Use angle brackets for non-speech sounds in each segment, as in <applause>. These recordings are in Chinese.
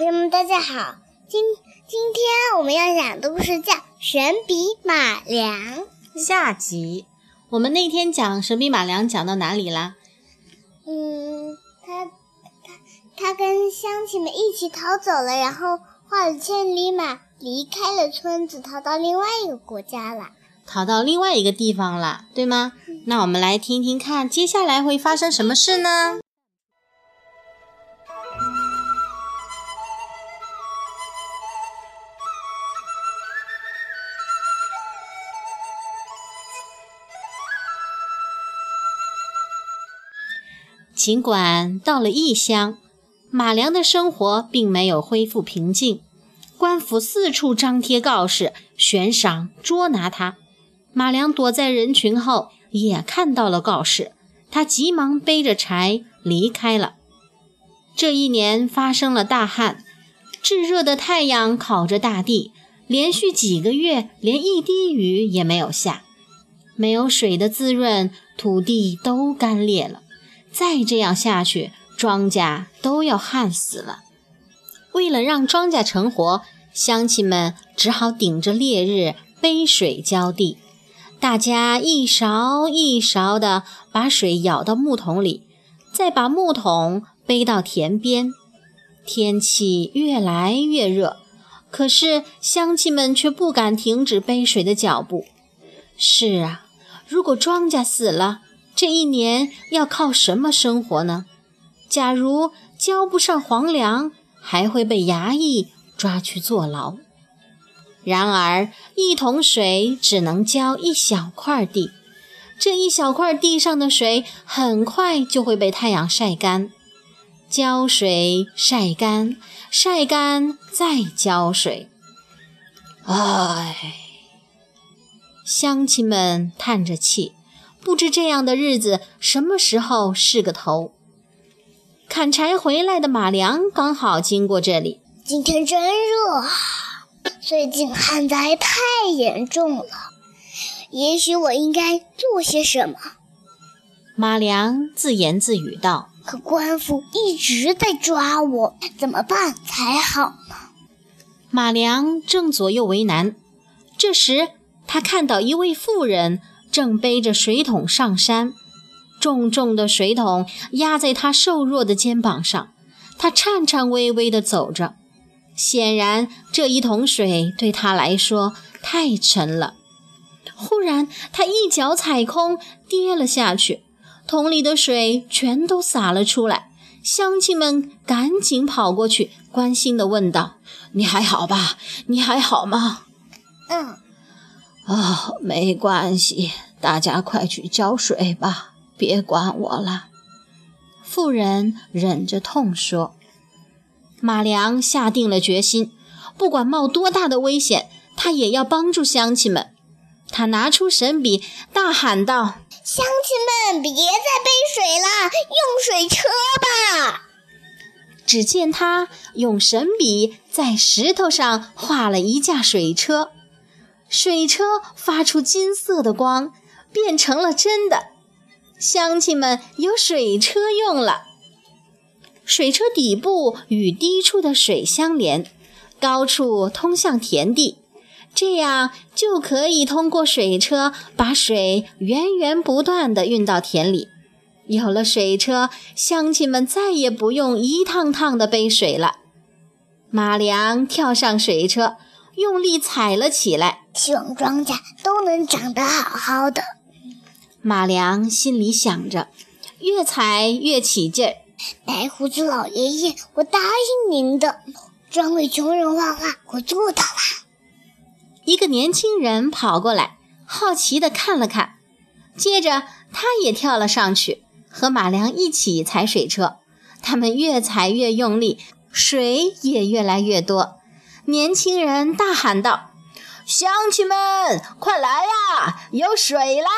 朋友们，大家好！今今天我们要讲的故事叫《神笔马良》下集。我们那天讲神笔马良讲到哪里啦？嗯，他他他跟乡亲们一起逃走了，然后画了千里马，离开了村子，逃到另外一个国家了。逃到另外一个地方了，对吗？那我们来听听看，接下来会发生什么事呢？尽管到了异乡，马良的生活并没有恢复平静。官府四处张贴告示，悬赏捉拿他。马良躲在人群后，也看到了告示，他急忙背着柴离开了。这一年发生了大旱，炙热的太阳烤着大地，连续几个月连一滴雨也没有下，没有水的滋润，土地都干裂了。再这样下去，庄稼都要旱死了。为了让庄稼成活，乡亲们只好顶着烈日背水浇地。大家一勺一勺地把水舀到木桶里，再把木桶背到田边。天气越来越热，可是乡亲们却不敢停止背水的脚步。是啊，如果庄稼死了，这一年要靠什么生活呢？假如交不上黄粮，还会被衙役抓去坐牢。然而，一桶水只能浇一小块地，这一小块地上的水很快就会被太阳晒干。浇水、晒干、晒干，再浇水。唉，乡亲们叹着气。不知这样的日子什么时候是个头。砍柴回来的马良刚好经过这里。今天真热啊！最近旱灾太严重了，也许我应该做些什么。马良自言自语道：“可官府一直在抓我，怎么办才好呢？”马良正左右为难。这时，他看到一位妇人。正背着水桶上山，重重的水桶压在他瘦弱的肩膀上，他颤颤巍巍地走着。显然，这一桶水对他来说太沉了。忽然，他一脚踩空，跌了下去，桶里的水全都洒了出来。乡亲们赶紧跑过去，关心地问道：“你还好吧？你还好吗？”“嗯。”哦，没关系，大家快去浇水吧，别管我了。妇人忍着痛说。马良下定了决心，不管冒多大的危险，他也要帮助乡亲们。他拿出神笔，大喊道：“乡亲们，别再背水了，用水车吧！”只见他用神笔在石头上画了一架水车。水车发出金色的光，变成了真的。乡亲们有水车用了。水车底部与低处的水相连，高处通向田地，这样就可以通过水车把水源源不断地运到田里。有了水车，乡亲们再也不用一趟趟地背水了。马良跳上水车。用力踩了起来，希望庄稼都能长得好好的。马良心里想着，越踩越起劲儿。白胡子老爷爷，我答应您的，专为穷人画画，我做到了。一个年轻人跑过来，好奇地看了看，接着他也跳了上去，和马良一起踩水车。他们越踩越用力，水也越来越多。年轻人大喊道：“乡亲们，快来呀，有水啦！”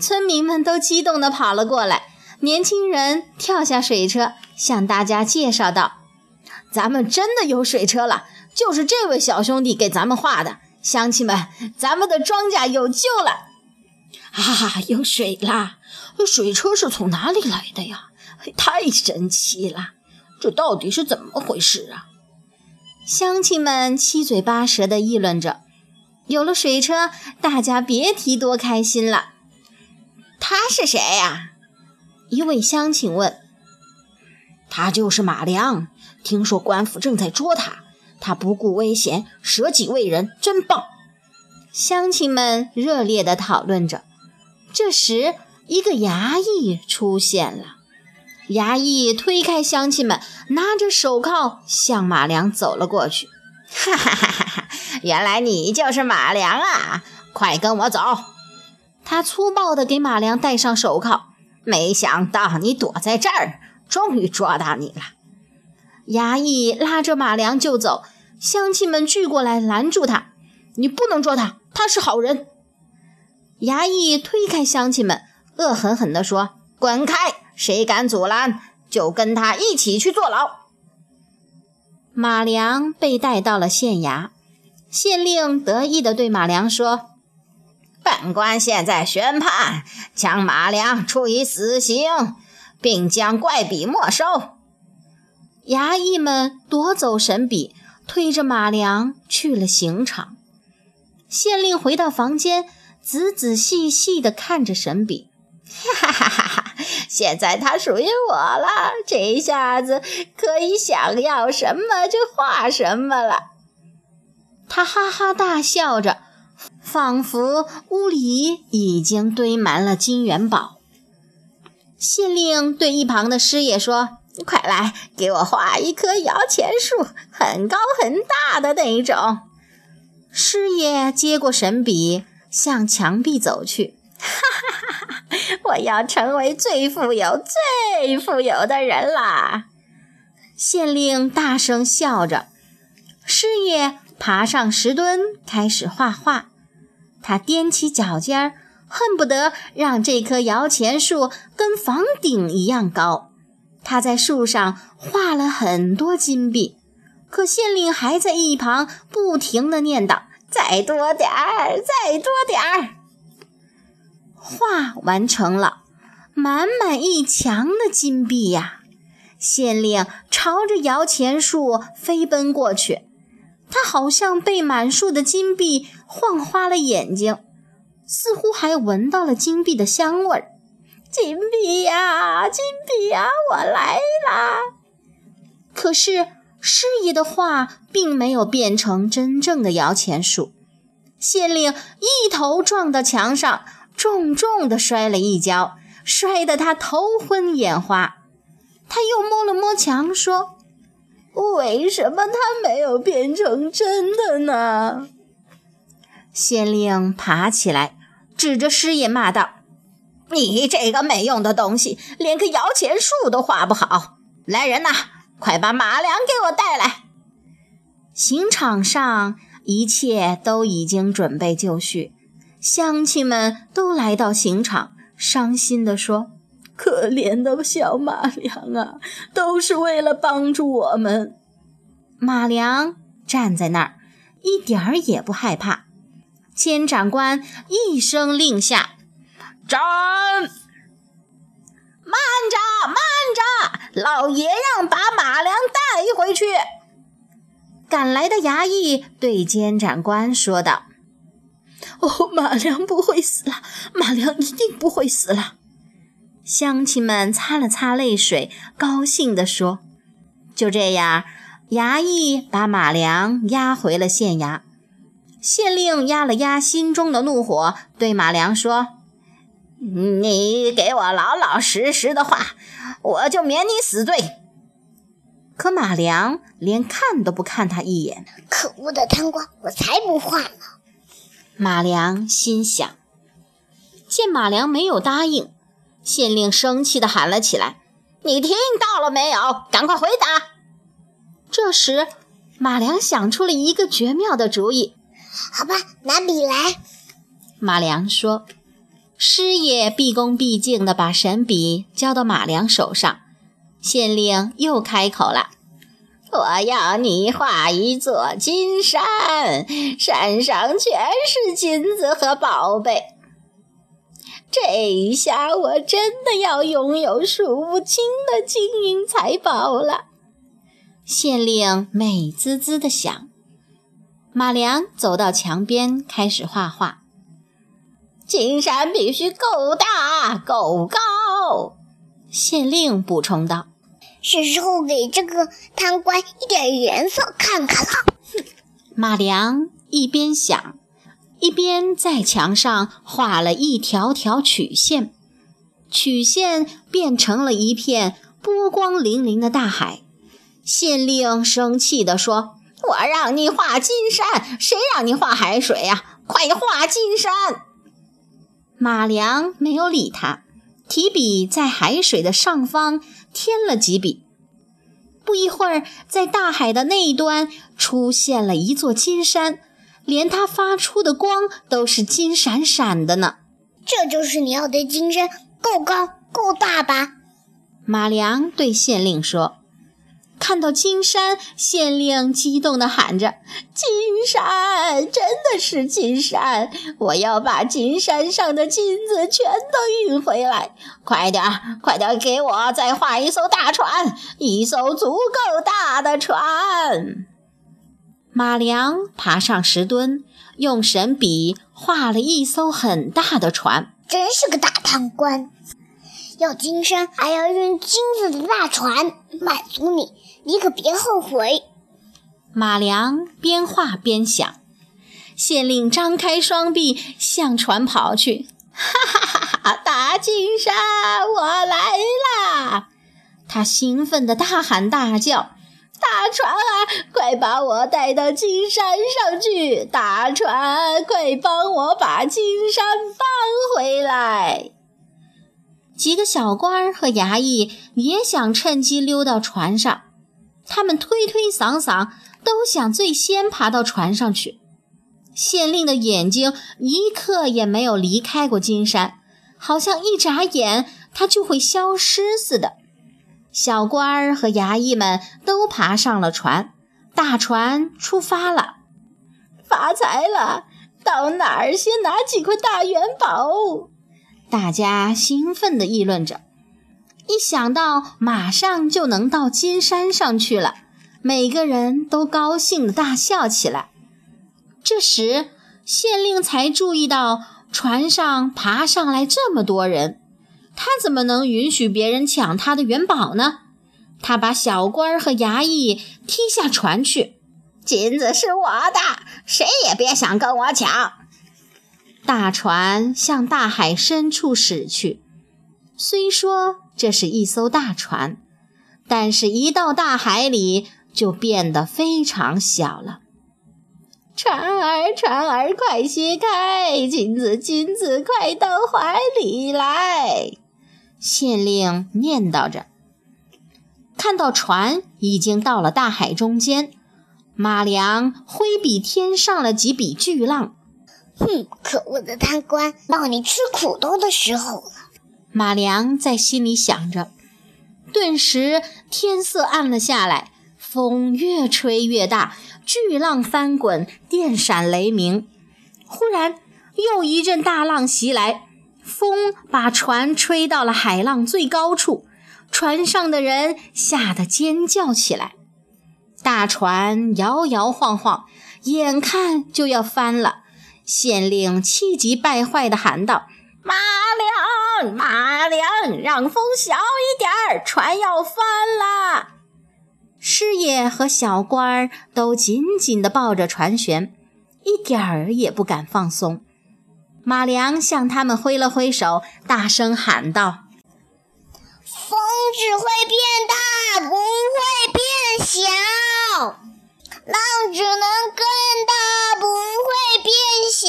村民们都激动地跑了过来。年轻人跳下水车，向大家介绍道：“咱们真的有水车了，就是这位小兄弟给咱们画的。乡亲们，咱们的庄稼有救了！啊，有水啦！水车是从哪里来的呀？太神奇了！”这到底是怎么回事啊？乡亲们七嘴八舌地议论着。有了水车，大家别提多开心了。他是谁呀？一位乡亲问。他就是马良。听说官府正在捉他，他不顾危险，舍己为人，真棒！乡亲们热烈地讨论着。这时，一个衙役出现了。衙役推开乡亲们，拿着手铐向马良走了过去。哈哈哈哈哈！原来你就是马良啊！快跟我走！他粗暴地给马良戴上手铐。没想到你躲在这儿，终于捉到你了。衙役拉着马良就走，乡亲们聚过来拦住他：“你不能捉他，他是好人。”衙役推开乡亲们，恶狠狠地说：“滚开！谁敢阻拦，就跟他一起去坐牢。”马良被带到了县衙，县令得意地对马良说：“本官现在宣判，将马良处以死刑，并将怪笔没收。”衙役们夺走神笔，推着马良去了刑场。县令回到房间，仔仔细细地看着神笔，哈哈哈哈！现在它属于我了，这一下子可以想要什么就画什么了。他哈哈大笑着，仿佛屋里已经堆满了金元宝。县令对一旁的师爷说：“快来，给我画一棵摇钱树，很高很大的那种。”师爷接过神笔，向墙壁走去。哈哈哈 <laughs> 我要成为最富有、最富有的人啦！县令大声笑着。师爷爬上石墩，开始画画。他踮起脚尖儿，恨不得让这棵摇钱树跟房顶一样高。他在树上画了很多金币，可县令还在一旁不停地念叨：“再多点儿，再多点儿。”画完成了，满满一墙的金币呀！县令朝着摇钱树飞奔过去，他好像被满树的金币晃花了眼睛，似乎还闻到了金币的香味儿。金币呀，金币呀，我来啦！可是师爷的画并没有变成真正的摇钱树，县令一头撞到墙上。重重地摔了一跤，摔得他头昏眼花。他又摸了摸墙，说：“为什么他没有变成真的呢？”县令爬起来，指着师爷骂道：“你这个没用的东西，连个摇钱树都画不好！来人呐，快把马良给我带来！”刑场上一切都已经准备就绪。乡亲们都来到刑场，伤心地说：“可怜的小马良啊，都是为了帮助我们。”马良站在那儿，一点儿也不害怕。监斩官一声令下：“斩！”慢着，慢着，老爷让把马良带回去。赶来的衙役对监斩官说道。哦，<laughs> 马良不会死了，马良一定不会死了。乡亲们擦了擦泪水，高兴地说：“就这样，衙役把马良押回了县衙。县令压了压心中的怒火，对马良说：‘你给我老老实实的画，我就免你死罪。’可马良连看都不看他一眼。可恶的贪官，我才不画呢！”马良心想，见马良没有答应，县令生气地喊了起来：“你听到了没有？赶快回答！”这时，马良想出了一个绝妙的主意。好吧，拿笔来。马良说：“师爷毕恭毕敬地把神笔交到马良手上。”县令又开口了。我要你画一座金山，山上全是金子和宝贝。这一下，我真的要拥有数不清的金银财宝了。县令美滋滋地想。马良走到墙边，开始画画。金山必须够大、够高。县令补充道：“是时候给这个贪官一点颜色看看了。”马良一边想，一边在墙上画了一条条曲线，曲线变成了一片波光粼粼的大海。县令生气地说：“我让你画金山，谁让你画海水呀？快画金山！”马良没有理他，提笔在海水的上方添了几笔。不一会儿，在大海的那一端出现了一座金山，连它发出的光都是金闪闪的呢。这就是你要的金山，够高够大吧？马良对县令说。看到金山，县令激动地喊着：“金山，真的是金山！我要把金山上的金子全都运回来！快点，快点，给我再画一艘大船，一艘足够大的船！”马良爬上石墩，用神笔画了一艘很大的船。真是个大贪官！要金山，还要运金子的大船，满足你。你可别后悔。马良边画边想，县令张开双臂向船跑去，哈哈哈哈！大金山，我来啦！他兴奋地大喊大叫：“大船啊，快把我带到金山上去！大船，快帮我把金山搬回来！”几个小官和衙役也想趁机溜到船上。他们推推搡搡，都想最先爬到船上去。县令的眼睛一刻也没有离开过金山，好像一眨眼他就会消失似的。小官儿和衙役们都爬上了船，大船出发了。发财了！到哪儿先拿几块大元宝？大家兴奋地议论着。一想到马上就能到金山上去了，每个人都高兴地大笑起来。这时，县令才注意到船上爬上来这么多人，他怎么能允许别人抢他的元宝呢？他把小官和衙役踢下船去。金子是我的，谁也别想跟我抢。大船向大海深处驶去。虽说这是一艘大船，但是一到大海里就变得非常小了。船儿，船儿，快些开！金子，金子，快到怀里来！县令念叨着。看到船已经到了大海中间，马良挥笔添上了几笔巨浪。哼，可恶的贪官，到你吃苦头的时候了。马良在心里想着，顿时天色暗了下来，风越吹越大，巨浪翻滚，电闪雷鸣。忽然，又一阵大浪袭来，风把船吹到了海浪最高处，船上的人吓得尖叫起来。大船摇摇晃晃，眼看就要翻了。县令气急败坏地喊道：“妈！”马良，让风小一点儿，船要翻了。师爷和小官儿都紧紧地抱着船舷，一点儿也不敢放松。马良向他们挥了挥手，大声喊道：“风只会变大，不会变小；浪只能更大，不会变小。”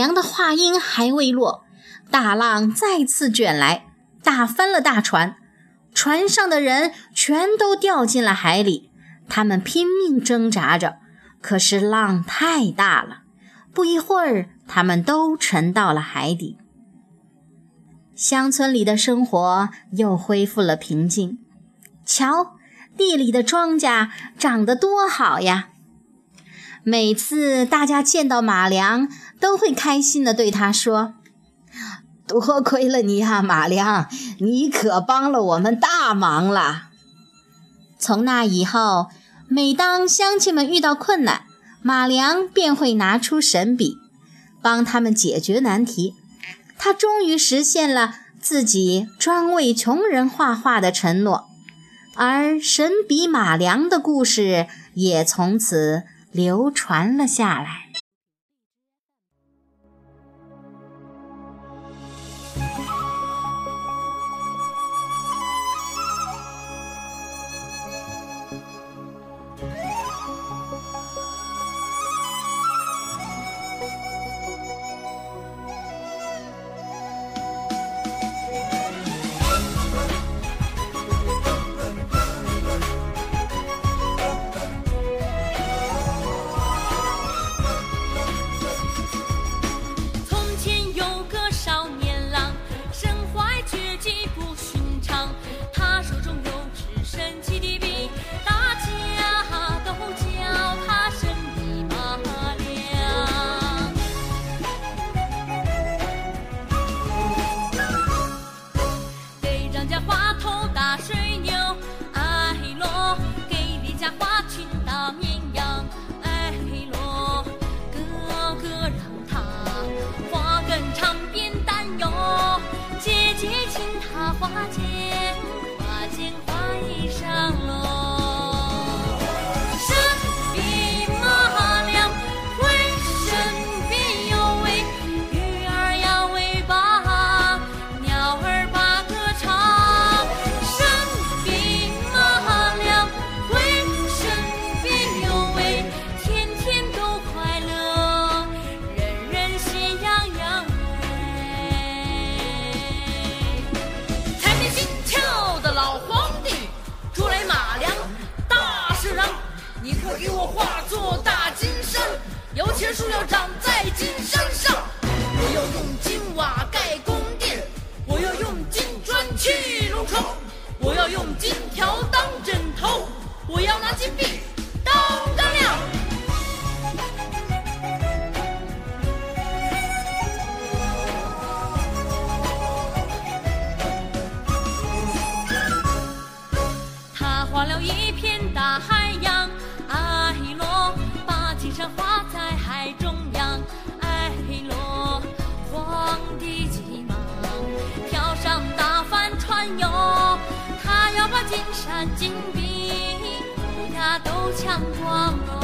娘的话音还未落，大浪再次卷来，打翻了大船，船上的人全都掉进了海里。他们拼命挣扎着，可是浪太大了，不一会儿，他们都沉到了海底。乡村里的生活又恢复了平静。瞧，地里的庄稼长得多好呀！每次大家见到马良，都会开心地对他说：“多亏了你呀，马良，你可帮了我们大忙了。”从那以后，每当乡亲们遇到困难，马良便会拿出神笔，帮他们解决难题。他终于实现了自己专为穷人画画的承诺，而神笔马良的故事也从此流传了下来。用金条当枕头，我要拿金币金币，乌鸦都抢光！